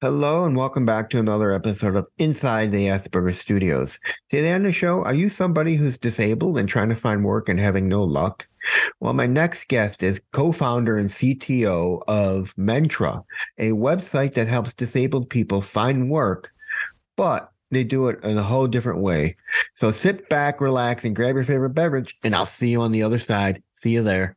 Hello and welcome back to another episode of Inside the Asperger's Studio. Today on the show, are you somebody who's disabled and trying to find work and having no luck? Well, my next guest is co-founder and CTO of Mentra, a website that helps disabled people find work, but they do it in a whole different way. So sit back, relax, and grab your favorite beverage, and I'll see you on the other side. See you there.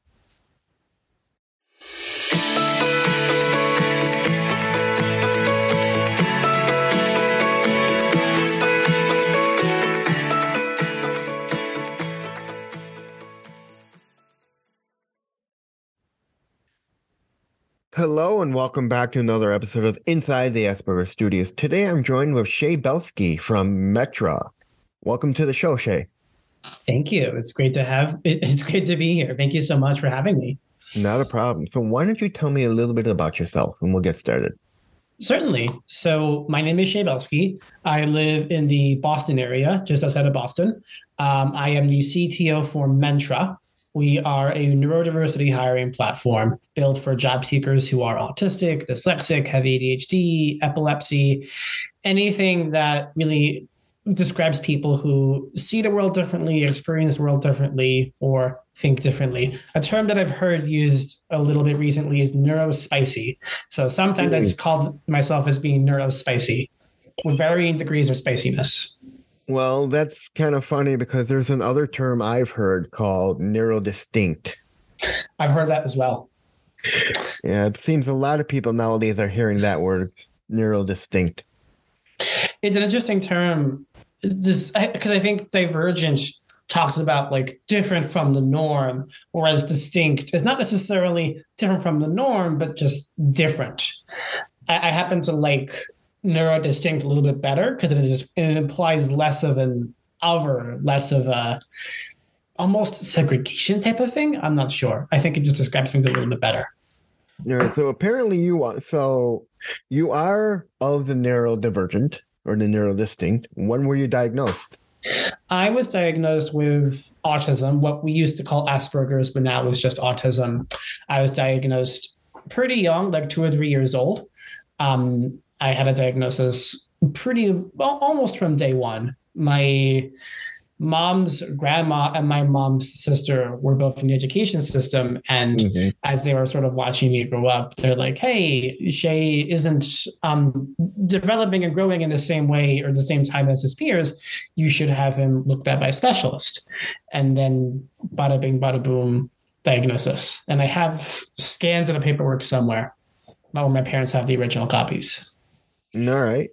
Hello and welcome back to another episode of Inside the Asperger's Studio. Today I'm joined with Shea Belsky from Mentra. Welcome to the show, Shea. Thank you. It's great to have it's great to be here. Thank you so much for having me. Not a problem. So why don't you tell me a little bit about yourself and we'll get started. Certainly. So my name is Shea Belsky. I live in the Boston area, just outside of Boston. Um, I am the CTO for Mentra, we are a neurodiversity hiring platform built for job seekers who are autistic, dyslexic, have ADHD, epilepsy, anything that really describes people who see the world differently, experience the world differently, or think differently. A term that I've heard used a little bit recently is neurospicy. So sometimes mm. I've called myself as being neurospicy with varying degrees of spiciness. Well, that's kind of funny because there's another term I've heard called neurodistinct. I've heard that as well. Yeah, it seems a lot of people nowadays are hearing that word neurodistinct. It's an interesting term. This because I think divergent talks about like different from the norm, whereas distinct is not necessarily different from the norm, but just different. I, I happen to like neurodistinct a little bit better because it is it implies less of an other, less of a almost segregation type of thing. I'm not sure. I think it just describes things a little bit better. Yeah. So apparently you are so you are of the neurodivergent or the neurodistinct. When were you diagnosed? I was diagnosed with autism, what we used to call Asperger's, but now it's just autism. I was diagnosed pretty young, like two or three years old. Um, I had a diagnosis pretty well, almost from day one. My mom's grandma and my mom's sister were both in the education system. And mm-hmm. as they were sort of watching me grow up, they're like, hey, Shea isn't um, developing and growing in the same way or the same time as his peers. You should have him looked at by a specialist. And then bada bing, bada boom, diagnosis. And I have scans of the paperwork somewhere. Not where my parents have the original copies. All right.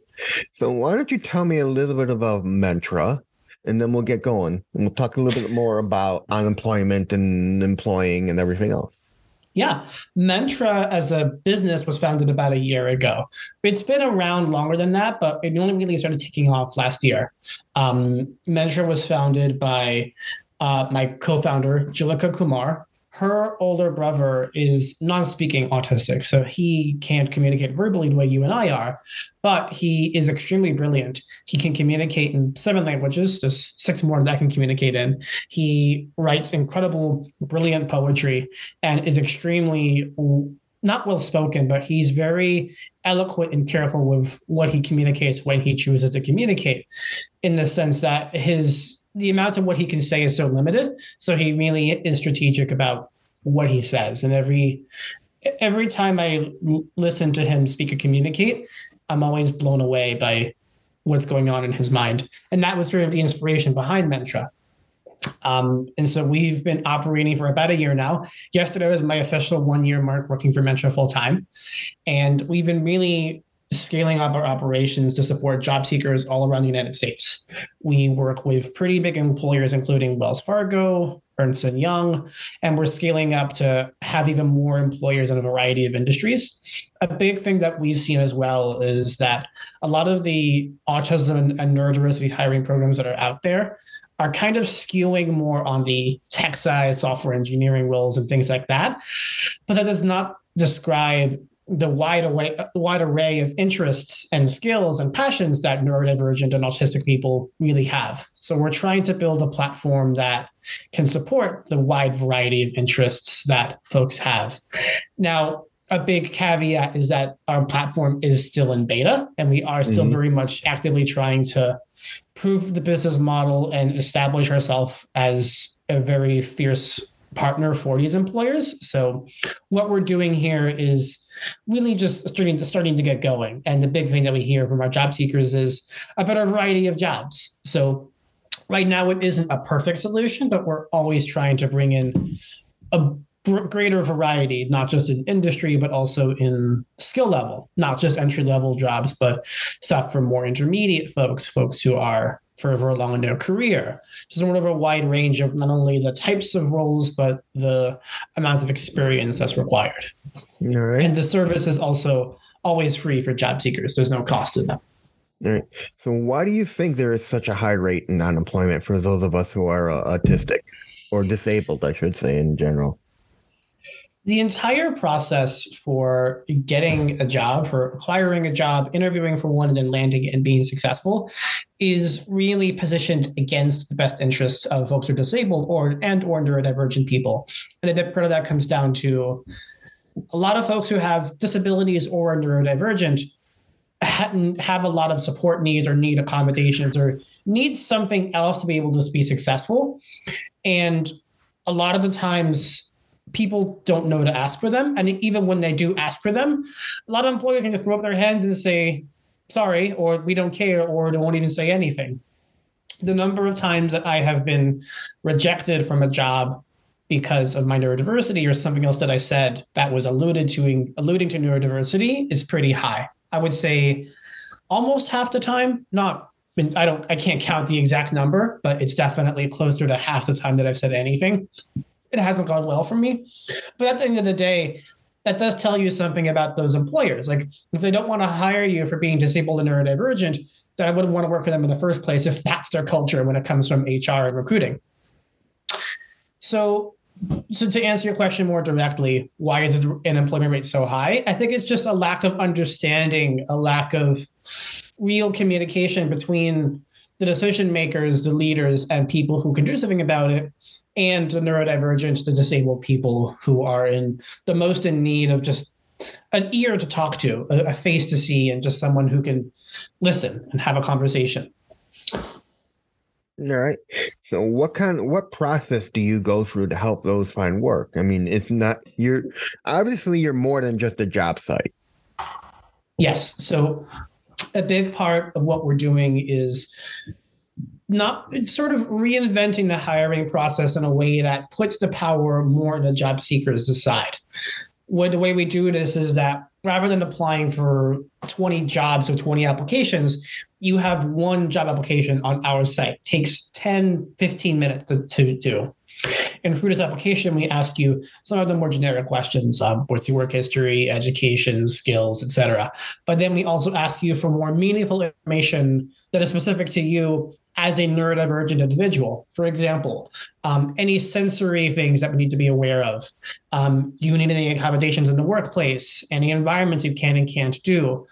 So why don't you tell me a little bit about Mentra, and then we'll get going, and we'll talk a little bit more about unemployment and employing and everything else. Yeah, Mentra as a business was founded about a year ago. It's been around longer than that, but it only really started taking off last year. Um, Mentra was founded by uh, my co-founder Jhillika Kumar, her older brother is non-speaking autistic so he can't communicate verbally the way you and i are but he is extremely brilliant. He can communicate in seven languages just six more that I can communicate in. He writes incredible brilliant poetry and is extremely not well spoken, but he's very eloquent and careful with what he communicates when he chooses to communicate, in the sense that his the amount of what he can say is so limited. So he really is strategic about what he says. And every every time I l- listen to him speak or communicate, I'm always blown away by what's going on in his mind. And that was sort of the inspiration behind Mentra. Um, and so we've been operating for about a year now. Yesterday was my official one year mark working for Mentra full time. And we've been really scaling up our operations to support job seekers all around the United States. We work with pretty big employers, including Wells Fargo, Ernst and Young, and we're scaling up to have even more employers in a variety of industries. A big thing that we've seen as well is that a lot of the autism and neurodiversity hiring programs that are out there are kind of skewing more on the tech side, software engineering roles, and things like that. But that does not describe the wide array, wide array of interests and skills and passions that neurodivergent and autistic people really have. So we're trying to build a platform that can support the wide variety of interests that folks have. Now, a big caveat is that our platform is still in beta and we are still mm-hmm. very much actively trying to prove the business model and establish ourselves as a very fierce partner for these employers. So what we're doing here is really just starting to starting to get going. And the big thing that we hear from our job seekers is about a variety of jobs. So right now it isn't a perfect solution, but we're always trying to bring in a greater variety, not just in industry, but also in skill level, not just entry level jobs, but stuff for more intermediate folks, folks who are further along in their career. Just sort of a wide range of not only the types of roles, but the amount of experience that's required. All right. And the service is also always free for job seekers. There's no cost to them. All right. So, why do you think there is such a high rate in unemployment for those of us who are uh, autistic or disabled, I should say, in general? The entire process for getting a job, for acquiring a job, interviewing for one, and then landing and being successful is really positioned against the best interests of folks who are disabled or and or neurodivergent people. And a big part of that comes down to a lot of folks who have disabilities or are neurodivergent have a lot of support needs or need accommodations or need something else to be able to be successful. And a lot of the times people don't know to ask for them. And even when they do ask for them, a lot of employers can just throw up their hands and say, sorry, or we don't care, or they won't even say anything. The number of times that I have been rejected from a job because of my neurodiversity or something else that I said that was alluded to alluding to neurodiversity is pretty high. I would say almost half the time, not I don't I can't count the exact number, but it's definitely closer to half the time that I've said anything it hasn't gone well for me. But at the end of the day, that does tell you something about those employers. Like if they don't want to hire you for being disabled and neurodivergent, then I wouldn't want to work for them in the first place if that's their culture when it comes from HR and recruiting. So, so to answer your question more directly, why is the unemployment rate so high? I think it's just a lack of understanding, a lack of real communication between the decision makers, the leaders, and people who can do something about it and the neurodivergent, the disabled people who are in the most in need of just an ear to talk to, a, a face to see, and just someone who can listen and have a conversation. All right. So what kind what process do you go through to help those find work? I mean, it's not you're obviously you're more than just a job site. Yes. So a big part of what we're doing is not sort of reinventing the hiring process in a way that puts the power more in the job seekers' side. What the way we do this is that rather than applying for 20 jobs or 20 applications, you have one job application on our site. It takes 10, 15 minutes to, to do. Through this application, we ask you some of the more generic questions, um, what's your work history, education, skills, etc. But then we also ask you for more meaningful information that is specific to you as a neurodivergent individual. For example, um, any sensory things that we need to be aware of. Um, do you need any accommodations in the workplace? Any environments you can and can't do?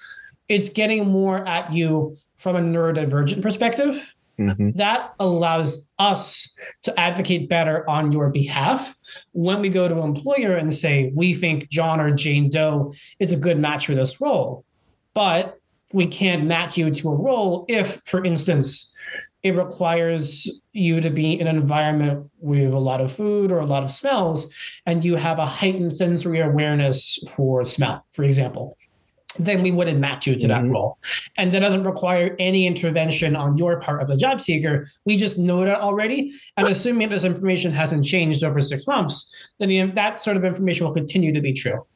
It's getting more at you from a neurodivergent perspective. Mm-hmm. That allows us to advocate better on your behalf when we go to an employer and say, we think John or Jane Doe is a good match for this role. But we can't match you to a role if, for instance, it requires you to be in an environment with a lot of food or a lot of smells, and you have a heightened sensory awareness for smell, for example. Then we wouldn't match you to that mm-hmm. role. And that doesn't require any intervention on your part of the job seeker. We just know that already. And assuming this information hasn't changed over six months, then that sort of information will continue to be true.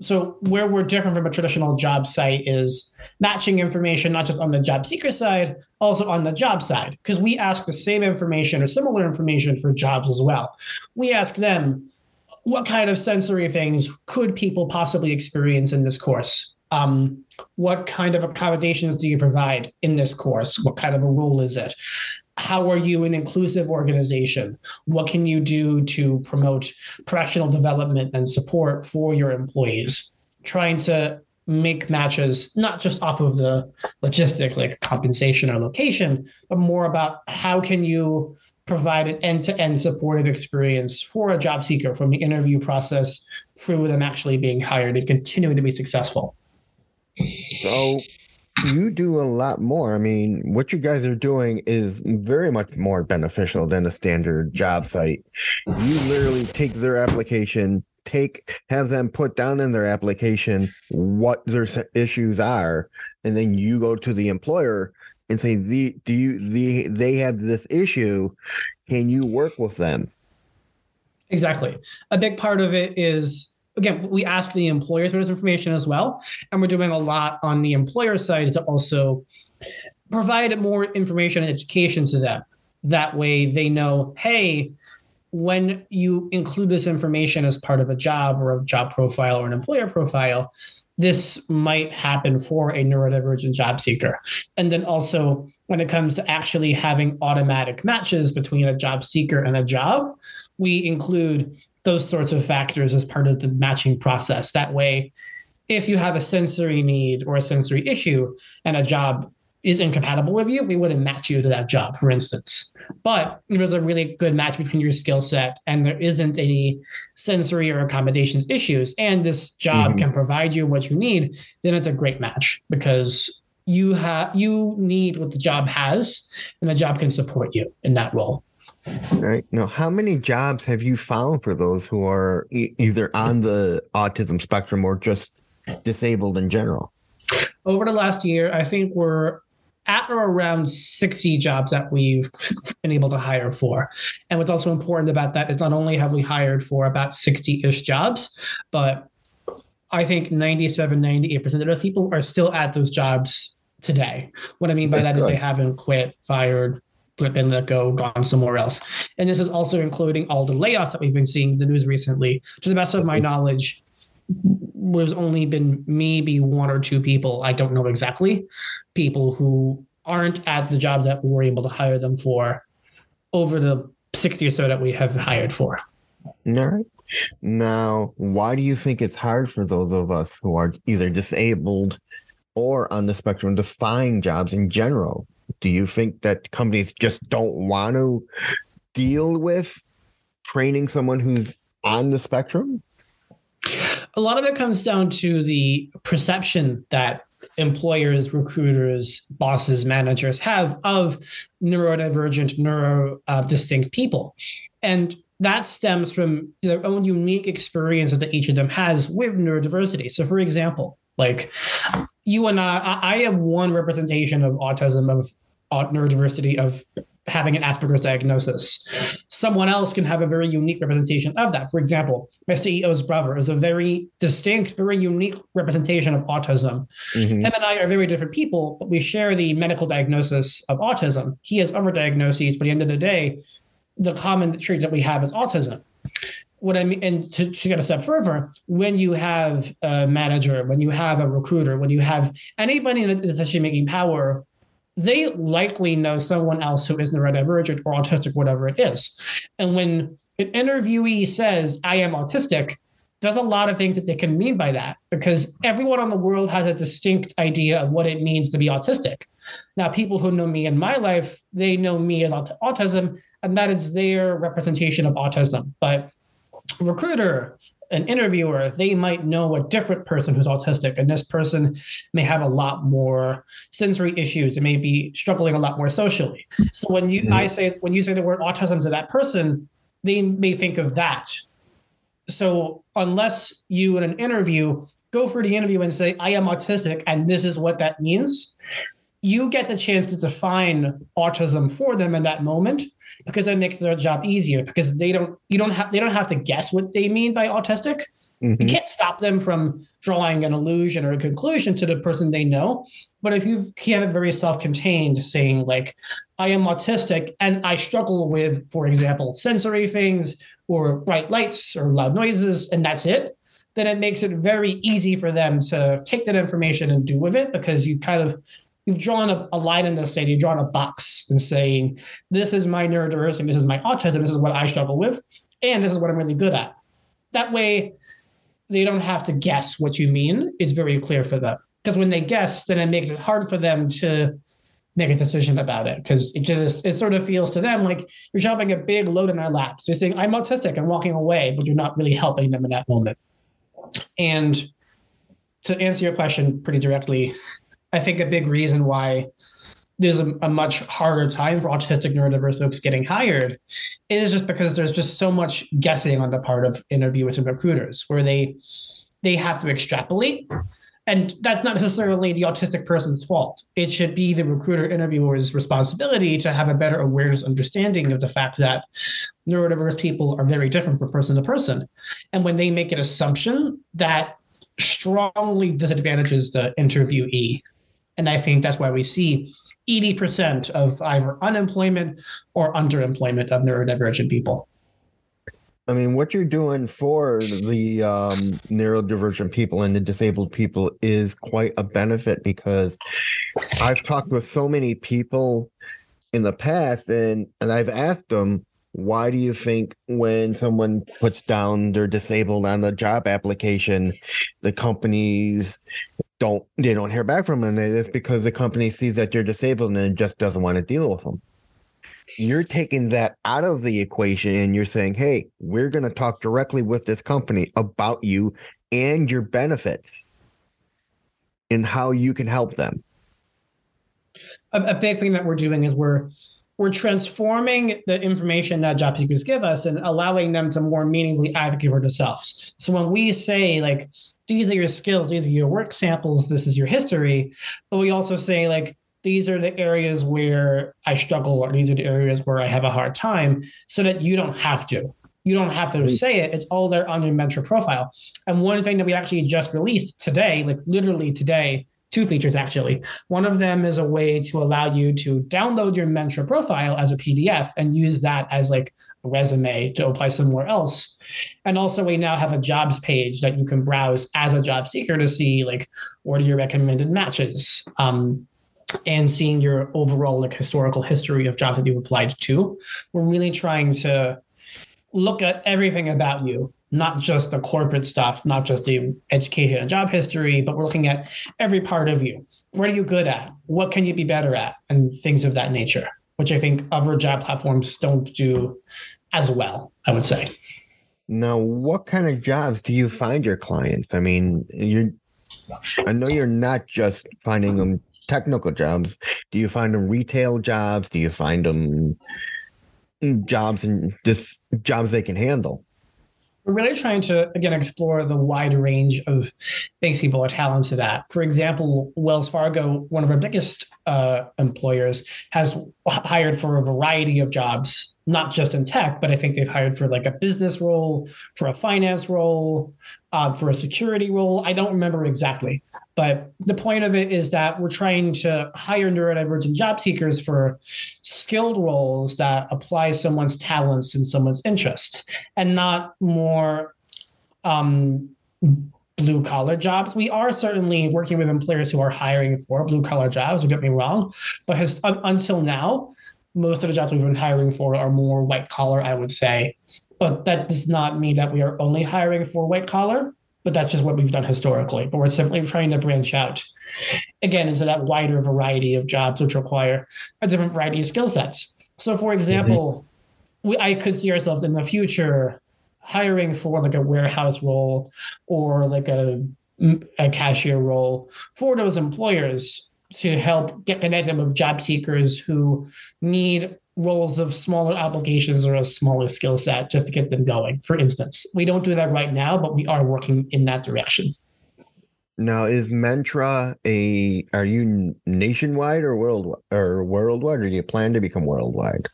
So where we're different from a traditional job site is matching information not just on the job seeker side, also on the job side, because we ask the same information or similar information for jobs as well. We ask them what kind of sensory things could people possibly experience in this course? Um, what kind of accommodations do you provide in this course? What kind of a role is it? how are you an inclusive organization? What can you do to promote professional development and support for your employees? Trying to make matches not just off of the logistic like compensation or location, but more about how can you provide an end-to-end supportive experience for a job seeker from the interview process through them actually being hired and continuing to be successful. So you do a lot more. I mean, what you guys are doing is very much more beneficial than a standard job site. You literally take their application, take have them put down in their application what their issues are, and then you go to the employer and say, "The do you the they have this issue? Can you work with them?" Exactly. A big part of it is again, we ask the employers for this information as well. And we're doing a lot on the employer side to also provide more information and education to them. That way they know, hey, when you include this information as part of a job or a job profile or an employer profile, this might happen for a neurodivergent job seeker. And then also, when it comes to actually having automatic matches between a job seeker and a job, we include those sorts of factors as part of the matching process. That way, if you have a sensory need or a sensory issue and a job is incompatible with you, we wouldn't match you to that job, for instance. But if there's a really good match between your skill set and there isn't any sensory or accommodations issues, and this job mm-hmm. can provide you what you need, then it's a great match because you have you need what the job has, and the job can support you in that role. Right. Now, how many jobs have you found for those who are e- either on the autism spectrum or just disabled in general? Over the last year, I think we're at or around 60 jobs that we've been able to hire for. And what's also important about that is not only have we hired for about 60 ish jobs, but I think 97, 98% of those people are still at those jobs today. What I mean by That's that good. is they haven't quit, fired, been let go, gone somewhere else. And this is also including all the layoffs that we've been seeing in the news recently. To the best of my knowledge, there's only been maybe one or two people, I don't know exactly, people who aren't at the job that we were able to hire them for over the 60 or so that we have hired for. All right. Now, why do you think it's hard for those of us who are either disabled or on the spectrum to find jobs in general? Do you think that companies just don't want to deal with training someone who's on the spectrum? A lot of it comes down to the perception that employers, recruiters, bosses, managers have of neurodivergent, neuro uh, distinct people. And that stems from their own unique experiences that each of them has with neurodiversity. So, for example, like you and I, I have one representation of autism of neurodiversity of having an Asperger's diagnosis. Someone else can have a very unique representation of that. For example, my CEO's brother is a very distinct, very unique representation of autism. Mm-hmm. Him and I are very different people, but we share the medical diagnosis of autism. He has other diagnoses, but at the end of the day, the common trait that we have is autism what I mean, and to, to, get a step further, when you have a manager, when you have a recruiter, when you have anybody in a decision making power, they likely know someone else who is neurodivergent or autistic, whatever it is. And when an interviewee says, I am autistic, there's a lot of things that they can mean by that because everyone on the world has a distinct idea of what it means to be autistic. Now, people who know me in my life, they know me as autism, and that is their representation of autism. But recruiter, an interviewer, they might know a different person who's autistic, and this person may have a lot more sensory issues. It may be struggling a lot more socially. So when you, mm-hmm. I say, when you say the word autism to that person, they may think of that. So unless you in an interview go for the interview and say, "I am autistic," and this is what that means, you get the chance to define autism for them in that moment because that makes their job easier because they don't you don't have they don't have to guess what they mean by autistic mm-hmm. you can't stop them from drawing an illusion or a conclusion to the person they know but if you have it very self-contained saying like i am autistic and i struggle with for example sensory things or bright lights or loud noises and that's it then it makes it very easy for them to take that information and do with it because you kind of you've drawn a, a, line in the sand, you've drawn a box and saying, this is my neurodiversity, this is my autism, this is what I struggle with, and this is what I'm really good at. That way, they don't have to guess what you mean. It's very clear for them. Because when they guess, then it makes it hard for them to make a decision about it. Because it just it sort of feels to them like you're dropping a big load in their laps. You're saying, I'm autistic and walking away, but you're not really helping them in that moment. And to answer your question pretty directly, I think a big reason why there's a, a, much harder time for autistic neurodiverse folks getting hired is just because there's just so much guessing on the part of interviewers and recruiters where they they have to extrapolate. And that's not necessarily the autistic person's fault. It should be the recruiter interviewer's responsibility to have a better awareness understanding of the fact that neurodiverse people are very different from person to person. And when they make an assumption that strongly disadvantages the interviewee and i think that's why we see 80% of either unemployment or underemployment of neurodivergent people. I mean, what you're doing for the um, neurodivergent people and the disabled people is quite a benefit because I've talked with so many people in the past and, and I've asked them, why do you think when someone puts down they're disabled on the job application, the companies don't they don't hear back from them. It's because the company sees that you're disabled and just doesn't want to deal with them. You're taking that out of the equation and you're saying, hey, we're going to talk directly with this company about you and your benefits and how you can help them. A, a big thing that we're doing is we're we're transforming the information that job seekers give us and allowing them to more meaningfully advocate for themselves. So when we say like these are your skills, these are your work samples, this is your history. But we also say, like, these are the areas where I struggle, or these are the areas where I have a hard time, so that you don't have to. You don't have to say it. It's all there on your Mentra profile. And one thing that we actually just released today, like literally today, two features actually. One of them is a way to allow you to download your Mentra profile as a PDF and use that as like a resume to apply somewhere else. And also, we now have a jobs page that you can browse as a job seeker to see like what are your recommended matches. Um, and seeing your overall like historical history of jobs that you've applied to. We're really trying to look at everything about you not just the corporate stuff, not just the education and job history, but we're looking at every part of you. What are you good at? What can you be better at? And things of that nature, which I think other job platforms don't do as well, I would say. Now, what kind of jobs do you find your clients? I mean, you I know you're not just finding them technical jobs. Do you find them retail jobs? Do you find them jobs and just jobs they can handle? We're really trying to again explore the wide range of things people are talented at. For example, Wells Fargo, one of our biggest uh, employers, has hired for a variety of jobs, not just in tech, but I think they've hired for like a business role, for a finance role, uh, for a security role. I don't remember exactly, but the point of it is that we're trying to hire neurodivergent job seekers for skilled roles that apply someone's talents and someone's interests, and not more um, blue collar jobs. We are certainly working with employers who are hiring for blue collar jobs. Don't get me wrong, but has, until now, most of the jobs we've been hiring for are more white collar, I would say. But that does not mean that we are only hiring for white collar but that's just what we've done historically. But we're simply trying to branch out again into that wider variety of jobs which require a different variety of skill sets. So, for example, mm-hmm. we, I could see ourselves in the future hiring for like a warehouse role or like a, a cashier role for those employers to help get connected with job seekers who need roles of smaller applications or a smaller skill set just to get them going. For instance, we don't do that right now, but we are working in that direction. Now, is Mentra a? Are you nationwide or world or worldwide, or do you plan to become worldwide?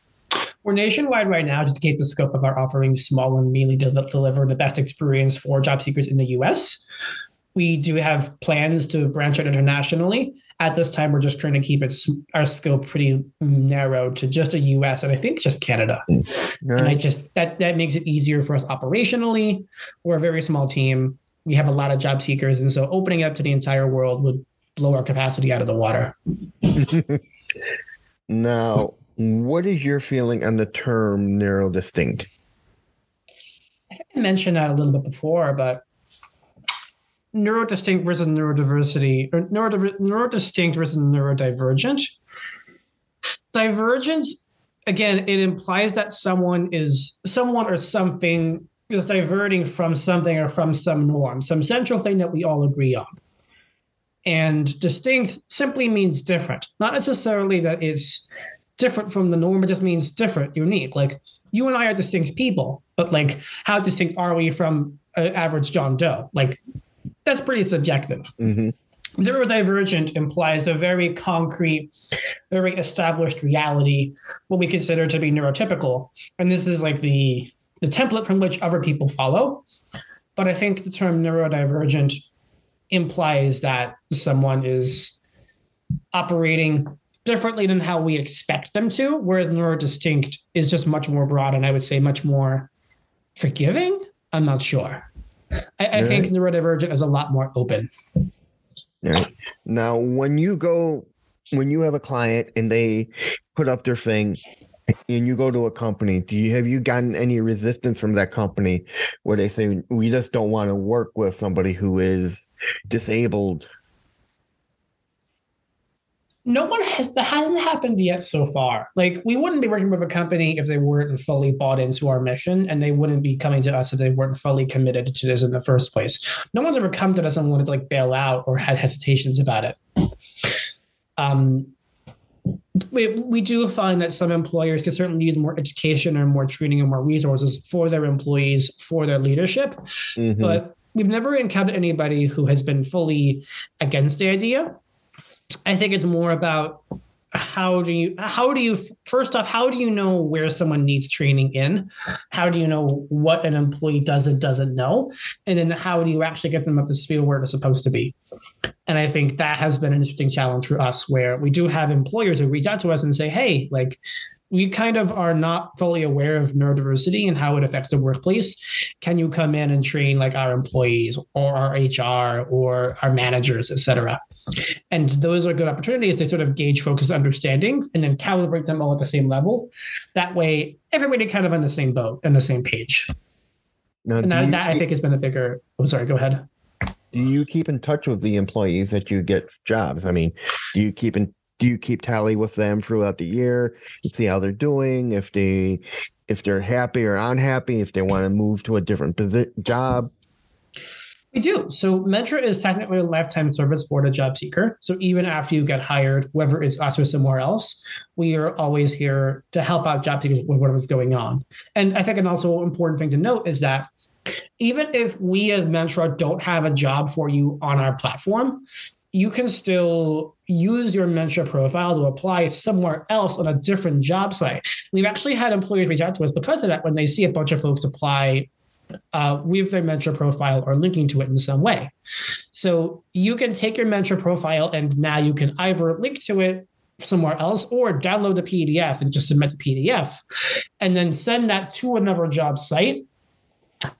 We're nationwide right now just to keep the scope of our offerings small and mainly to deliver the best experience for job seekers in the U.S. We do have plans to branch out internationally, at this time, we're just trying to keep it our scope pretty narrow to just a U.S. and I think just Canada. Right. And I just that that makes it easier for us operationally. We're a very small team. We have a lot of job seekers, and so opening up to the entire world would blow our capacity out of the water. now, what is your feeling on the term narrow neurodistinct? I mentioned that a little bit before, but neurodistinct versus neurodiversity, or neurodistinct versus neurodivergent. Divergent, again, it implies that someone is someone or something is diverting from something or from some norm, some central thing that we all agree on. And distinct simply means different, not necessarily that it's different from the norm, it just means different, unique. Like you and I are distinct people, but like how distinct are we from an average John Doe? Like that's pretty subjective. Mm-hmm. Neurodivergent implies a very concrete, very established reality, what we consider to be neurotypical. And this is like the the template from which other people follow. But I think the term neurodivergent implies that someone is operating differently than how we expect them to, whereas neurodistinct is just much more broad and I would say much more forgiving. I'm not sure. I, I think neurodivergent is a lot more open. Yeah. Now, when you go, when you have a client and they put up their thing, and you go to a company, do you have you gotten any resistance from that company where they say we just don't want to work with somebody who is disabled? No one has that hasn't happened yet so far. Like we wouldn't be working with a company if they weren't fully bought into our mission, and they wouldn't be coming to us if they weren't fully committed to this in the first place. No one's ever come to us and wanted to like bail out or had hesitations about it. Um, we, we do find that some employers can certainly use more education or more training and more resources for their employees for their leadership mm-hmm. but we've never encountered anybody who has been fully against the idea i think it's more about how do you how do you first off how do you know where someone needs training in how do you know what an employee does and doesn't know and then how do you actually get them up to speed where they're supposed to be and i think that has been an interesting challenge for us where we do have employers who reach out to us and say hey like we kind of are not fully aware of neurodiversity and how it affects the workplace. Can you come in and train like our employees or our HR or our managers, et cetera? And those are good opportunities to sort of gauge focus understandings and then calibrate them all at the same level. That way, everybody kind of on the same boat and the same page. Now, and that, that I think has been a bigger. I'm oh, sorry. Go ahead. Do you keep in touch with the employees that you get jobs? I mean, do you keep in do you keep tally with them throughout the year and see how they're doing if they if they're happy or unhappy if they want to move to a different posi- job we do. So Mentra is technically a lifetime service for the job seeker. So even after you get hired, whether it's us or somewhere else, we are always here to help out job seekers with whatever's going on. And I think an also important thing to note is that even if we as Mentra don't have a job for you on our platform, you can still use your Mentra profile to apply somewhere else on a different job site. We've actually had employers reach out to us because of that when they see a bunch of folks apply uh, with their Mentra profile or linking to it in some way. So you can take your Mentra profile and now you can either link to it somewhere else or download the PDF and just submit the PDF and then send that to another job site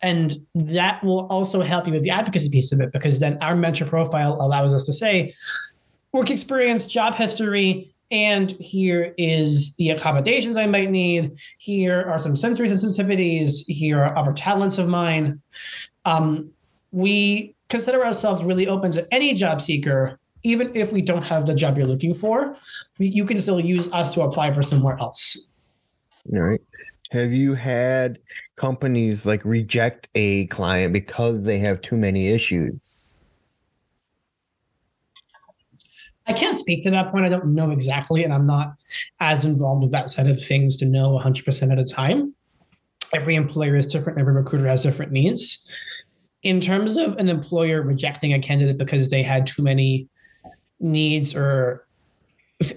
and that will also help you with the advocacy piece of it because then our Mentra profile allows us to say work experience, job history, and here is the accommodations I might need. Here are some sensory sensitivities. Here are other talents of mine. Um, we consider ourselves really open to any job seeker, even if we don't have the job you're looking for. You can still use us to apply for somewhere else. All right. Have you had companies like reject a client because they have too many issues? I can't speak to that point. I don't know exactly, and I'm not as involved with that side of things to know 100% at a time. Every employer is different, every recruiter has different needs. In terms of an employer rejecting a candidate because they had too many needs or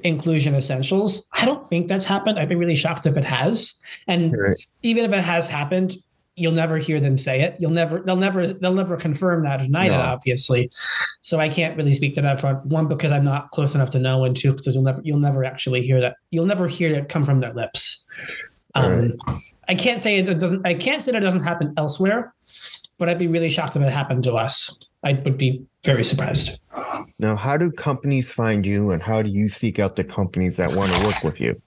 inclusion essentials. I don't think that's happened. I'd be really shocked if it has. And right. even if it has happened, you'll never hear them say it. You'll never they'll never they'll never confirm that or deny no. it, obviously. So I can't really speak to that front. One, because I'm not close enough to know, and two, because you'll never you'll never actually hear that. You'll never hear it come from their lips. Um, right. I can't say it doesn't I can't say that it doesn't happen elsewhere, but I'd be really shocked if it happened to us. I would be very surprised. Now, how do companies find you, and how do you seek out the companies that want to work with you?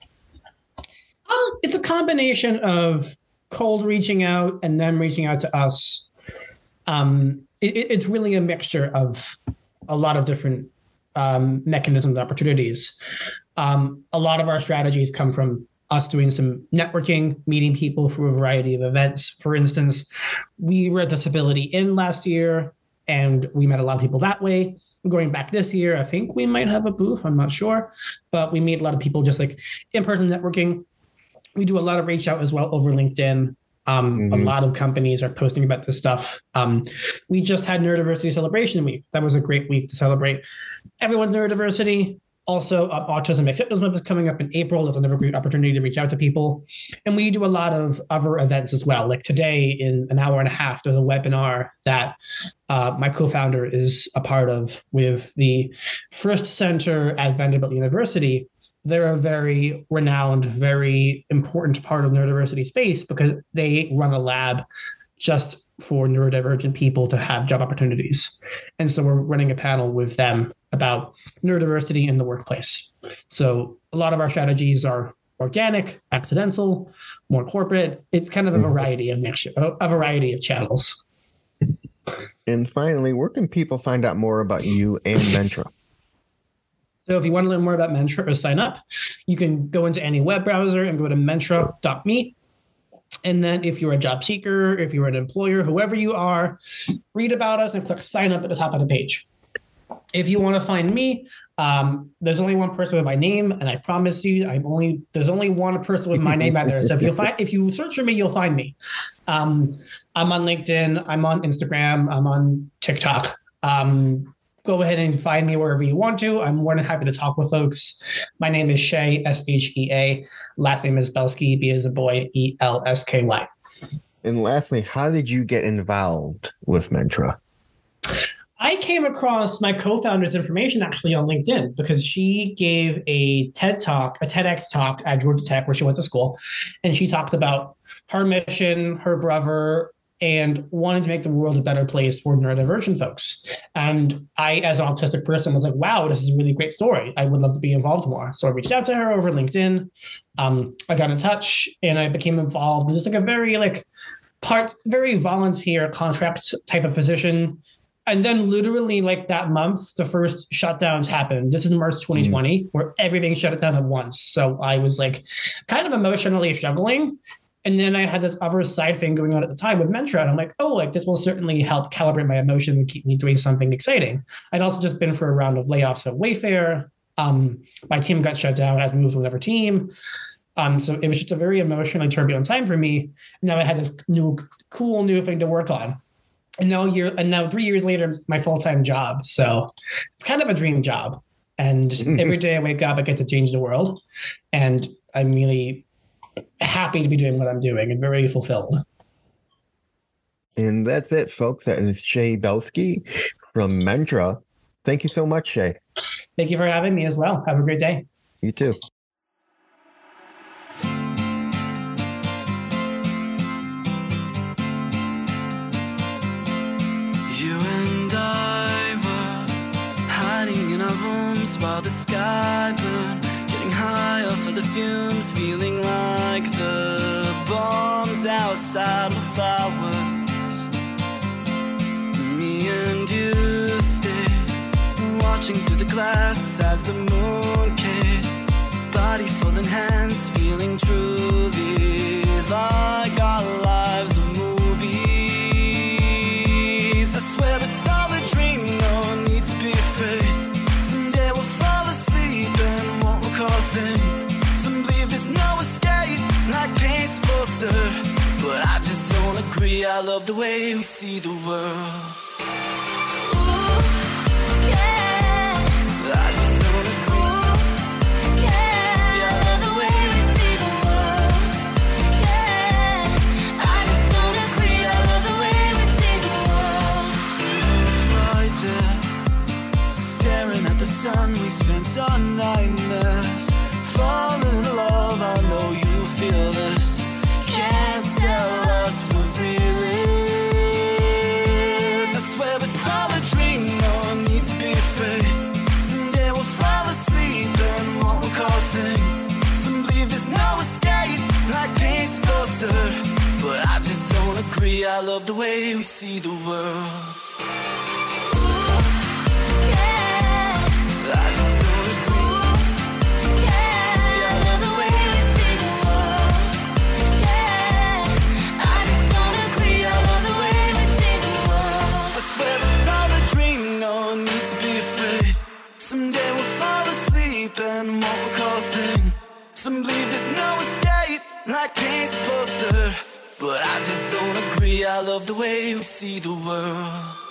Um, it's a combination of cold reaching out and them reaching out to us. Um, it, it's really a mixture of a lot of different um, mechanisms, opportunities. Um, a lot of our strategies come from us doing some networking, meeting people through a variety of events. For instance, we were at Disability:IN last year and we met a lot of people that way. Going back this year, I think we might have a booth. I'm not sure, but we meet a lot of people just like in person networking. We do a lot of reach out as well over LinkedIn. Um, mm-hmm. A lot of companies are posting about this stuff. Um, we just had Neurodiversity Celebration Week. That was a great week to celebrate everyone's neurodiversity. Also, uh, Autism Acceptance Month is coming up in April. That's another great opportunity to reach out to people. And we do a lot of other events as well. Like today, in an hour and a half, there's a webinar that uh, my co founder is a part of with the Frist Center at Vanderbilt University. They're a very renowned, very important part of neurodiversity space because they run a lab just for neurodivergent people to have job opportunities. And so we're running a panel with them about neurodiversity in the workplace. So a lot of our strategies are organic, accidental, more corporate. It's kind of a variety of mixture, a variety of channels. And finally, where can people find out more about you and Mentra? So if you want to learn more about Mentra or sign up, you can go into any web browser and go to mentra.me. And then if you're a job seeker, if you're an employer, whoever you are, read about us and click sign up at the top of the page if you want to find me, um, there's only one person with my name, and I promise you, I'm only there's only one person with my name out there. So if you find if you search for me, you'll find me. Um, I'm on LinkedIn, I'm on Instagram, I'm on TikTok. Um, go ahead and find me wherever you want to. I'm more than happy to talk with folks. My name is Shea S H E A. Last name is Belsky B as a boy E L S K Y. And lastly, how did you get involved with Mentra? I came across my co-founder's information actually on LinkedIn because she gave a TED talk, a TEDx talk at Georgia Tech where she went to school, and she talked about her mission, her brother, and wanting to make the world a better place for neurodivergent folks. And I, as an autistic person, was like, wow, this is a really great story. I would love to be involved more. So I reached out to her over LinkedIn. Um, I got in touch and I became involved. It's like a very like part, very volunteer contract type of position and then literally like that month, the first shutdowns happened. This is March 2020, mm. where everything shut down at once. So I was like kind of emotionally struggling. And then I had this other side thing going on at the time with Mentra. And I'm like, oh, like this will certainly help calibrate my emotions and keep me doing something exciting. I'd also just been for a round of layoffs at Wayfair. Um, my team got shut down. I moved to another team. Um, so it was just a very emotionally turbulent time for me. Now I had this new, cool new thing to work on and now year and now three years later my full-time job so it's kind of a dream job and every day i wake up i get to change the world and i'm really happy to be doing what i'm doing and very fulfilled. And that's it folks. That is Shea belsky from mentra. Thank you so much Shea. thank you for having me as well. Have a great day. You too. You and Diva hiding in our homes while the sky burned. Higher for the fumes, feeling like the bombs outside of flowers. Me and you stay watching through the glass as the moon came. Body, soul, and hands, feeling truly like our lives don't agree. Yeah, I love the way we see the world. Yeah, I just don't. I love the way we see the world. Right there. Staring at the sun, we spent our nightmares falling in love. I know you feel this love the way we see the world. I love the way you see the world.